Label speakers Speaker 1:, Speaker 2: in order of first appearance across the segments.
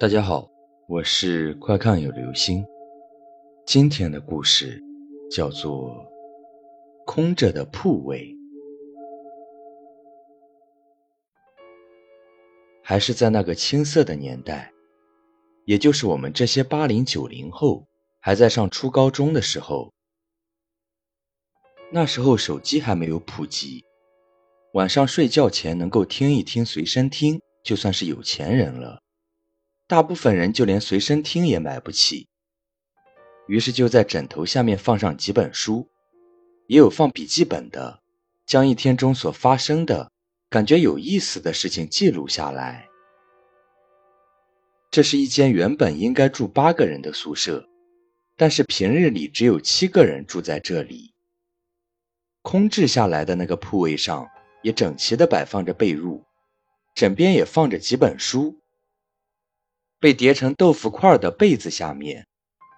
Speaker 1: 大家好，我是快看有流星。今天的故事叫做《空着的铺位》。还是在那个青涩的年代，也就是我们这些八零九零后还在上初高中的时候。那时候手机还没有普及，晚上睡觉前能够听一听随身听，就算是有钱人了。大部分人就连随身听也买不起，于是就在枕头下面放上几本书，也有放笔记本的，将一天中所发生的感觉有意思的事情记录下来。这是一间原本应该住八个人的宿舍，但是平日里只有七个人住在这里。空置下来的那个铺位上也整齐地摆放着被褥，枕边也放着几本书。被叠成豆腐块的被子下面，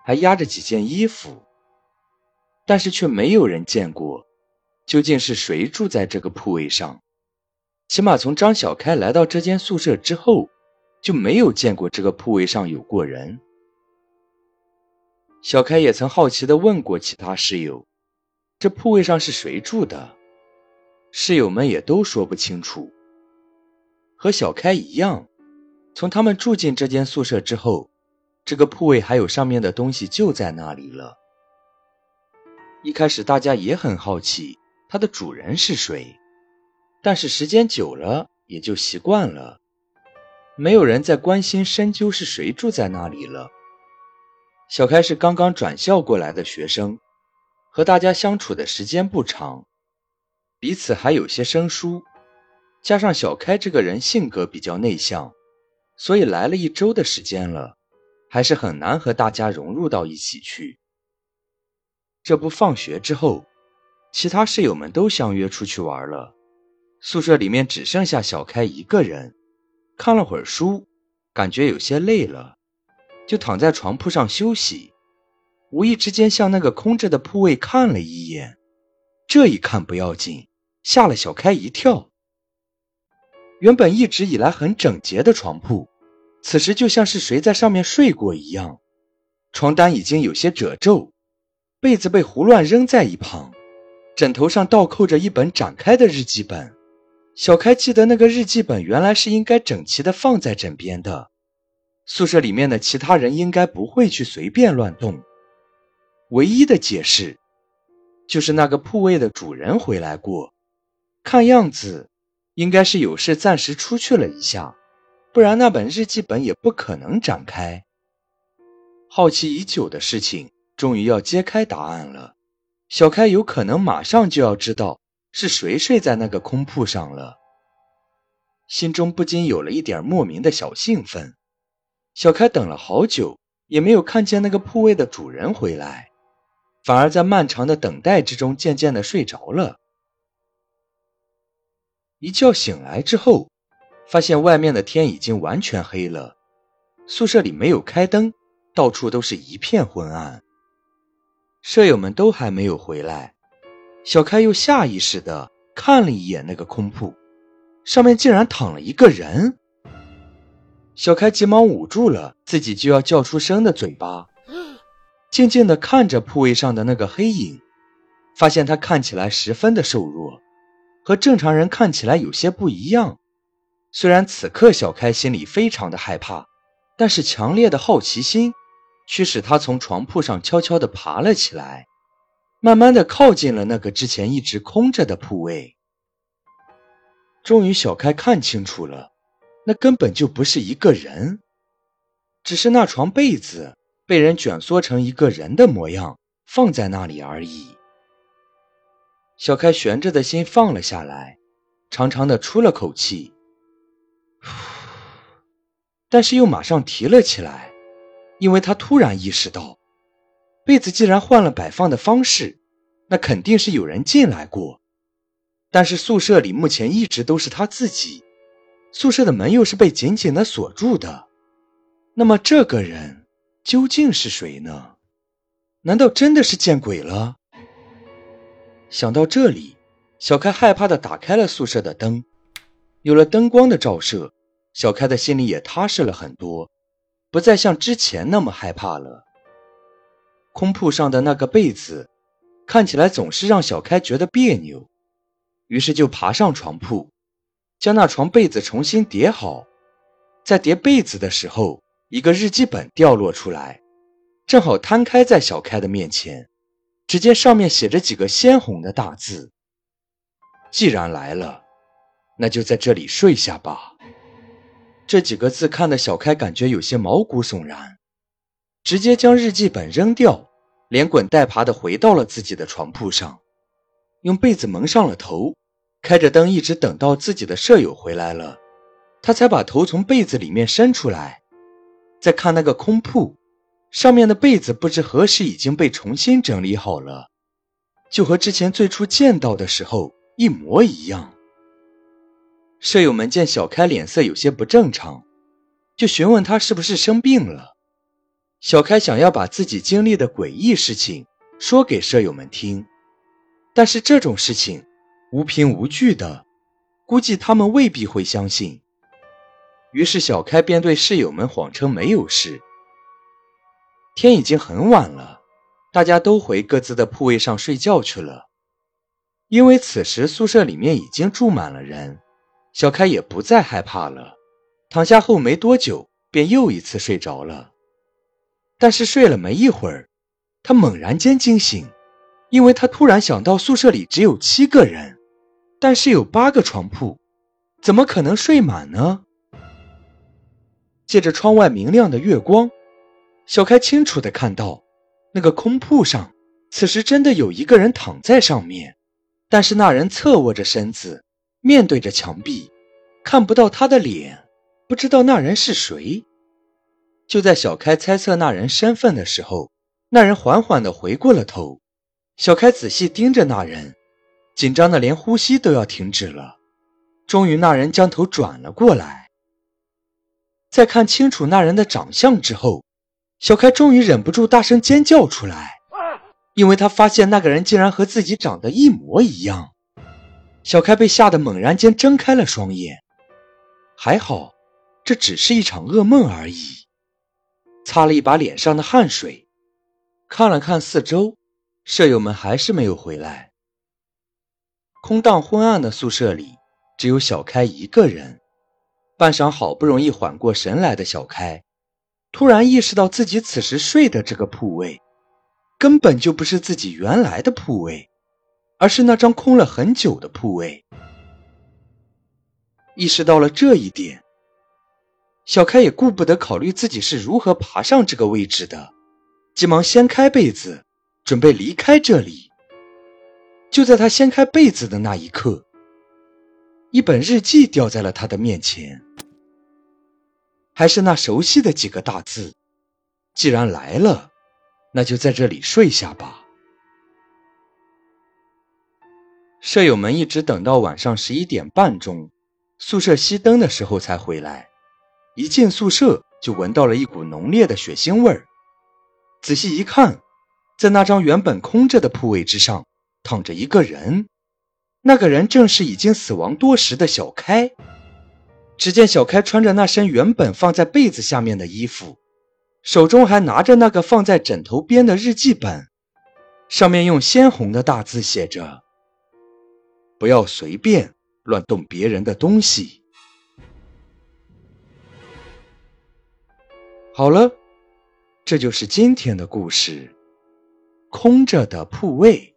Speaker 1: 还压着几件衣服，但是却没有人见过，究竟是谁住在这个铺位上？起码从张小开来到这间宿舍之后，就没有见过这个铺位上有过人。小开也曾好奇地问过其他室友，这铺位上是谁住的？室友们也都说不清楚。和小开一样。从他们住进这间宿舍之后，这个铺位还有上面的东西就在那里了。一开始大家也很好奇它的主人是谁，但是时间久了也就习惯了，没有人再关心深究是谁住在那里了。小开是刚刚转校过来的学生，和大家相处的时间不长，彼此还有些生疏，加上小开这个人性格比较内向。所以来了一周的时间了，还是很难和大家融入到一起去。这不，放学之后，其他室友们都相约出去玩了，宿舍里面只剩下小开一个人。看了会儿书，感觉有些累了，就躺在床铺上休息。无意之间向那个空着的铺位看了一眼，这一看不要紧，吓了小开一跳。原本一直以来很整洁的床铺。此时就像是谁在上面睡过一样，床单已经有些褶皱，被子被胡乱扔在一旁，枕头上倒扣着一本展开的日记本。小开记得那个日记本原来是应该整齐的放在枕边的，宿舍里面的其他人应该不会去随便乱动。唯一的解释，就是那个铺位的主人回来过，看样子应该是有事暂时出去了一下。不然那本日记本也不可能展开。好奇已久的事情终于要揭开答案了。小开有可能马上就要知道是谁睡在那个空铺上了，心中不禁有了一点莫名的小兴奋。小开等了好久，也没有看见那个铺位的主人回来，反而在漫长的等待之中渐渐的睡着了。一觉醒来之后。发现外面的天已经完全黑了，宿舍里没有开灯，到处都是一片昏暗。舍友们都还没有回来，小开又下意识的看了一眼那个空铺，上面竟然躺了一个人。小开急忙捂住了自己就要叫出声的嘴巴，静静的看着铺位上的那个黑影，发现他看起来十分的瘦弱，和正常人看起来有些不一样。虽然此刻小开心里非常的害怕，但是强烈的好奇心驱使他从床铺上悄悄地爬了起来，慢慢的靠近了那个之前一直空着的铺位。终于，小开看清楚了，那根本就不是一个人，只是那床被子被人卷缩成一个人的模样放在那里而已。小开悬着的心放了下来，长长的出了口气。但是又马上提了起来，因为他突然意识到，被子既然换了摆放的方式，那肯定是有人进来过。但是宿舍里目前一直都是他自己，宿舍的门又是被紧紧的锁住的。那么这个人究竟是谁呢？难道真的是见鬼了？想到这里，小开害怕的打开了宿舍的灯。有了灯光的照射，小开的心里也踏实了很多。不再像之前那么害怕了。空铺上的那个被子看起来总是让小开觉得别扭，于是就爬上床铺，将那床被子重新叠好。在叠被子的时候，一个日记本掉落出来，正好摊开在小开的面前。只见上面写着几个鲜红的大字：“既然来了，那就在这里睡下吧。”这几个字看得小开感觉有些毛骨悚然，直接将日记本扔掉，连滚带爬的回到了自己的床铺上，用被子蒙上了头，开着灯，一直等到自己的舍友回来了，他才把头从被子里面伸出来，再看那个空铺。上面的被子不知何时已经被重新整理好了，就和之前最初见到的时候一模一样。舍友们见小开脸色有些不正常，就询问他是不是生病了。小开想要把自己经历的诡异事情说给舍友们听，但是这种事情无凭无据的，估计他们未必会相信。于是小开便对室友们谎称没有事。天已经很晚了，大家都回各自的铺位上睡觉去了。因为此时宿舍里面已经住满了人，小开也不再害怕了。躺下后没多久，便又一次睡着了。但是睡了没一会儿，他猛然间惊醒，因为他突然想到宿舍里只有七个人，但是有八个床铺，怎么可能睡满呢？借着窗外明亮的月光。小开清楚的看到，那个空铺上，此时真的有一个人躺在上面，但是那人侧卧着身子，面对着墙壁，看不到他的脸，不知道那人是谁。就在小开猜测那人身份的时候，那人缓缓的回过了头。小开仔细盯着那人，紧张的连呼吸都要停止了。终于，那人将头转了过来，在看清楚那人的长相之后。小开终于忍不住大声尖叫出来，因为他发现那个人竟然和自己长得一模一样。小开被吓得猛然间睁开了双眼，还好，这只是一场噩梦而已。擦了一把脸上的汗水，看了看四周，舍友们还是没有回来。空荡昏暗的宿舍里，只有小开一个人。半晌，好不容易缓过神来的小开。突然意识到自己此时睡的这个铺位，根本就不是自己原来的铺位，而是那张空了很久的铺位。意识到了这一点，小开也顾不得考虑自己是如何爬上这个位置的，急忙掀开被子，准备离开这里。就在他掀开被子的那一刻，一本日记掉在了他的面前。还是那熟悉的几个大字：“既然来了，那就在这里睡下吧。”舍友们一直等到晚上十一点半钟，宿舍熄灯的时候才回来。一进宿舍就闻到了一股浓烈的血腥味儿。仔细一看，在那张原本空着的铺位之上躺着一个人，那个人正是已经死亡多时的小开。只见小开穿着那身原本放在被子下面的衣服，手中还拿着那个放在枕头边的日记本，上面用鲜红的大字写着：“不要随便乱动别人的东西。”好了，这就是今天的故事，空着的铺位。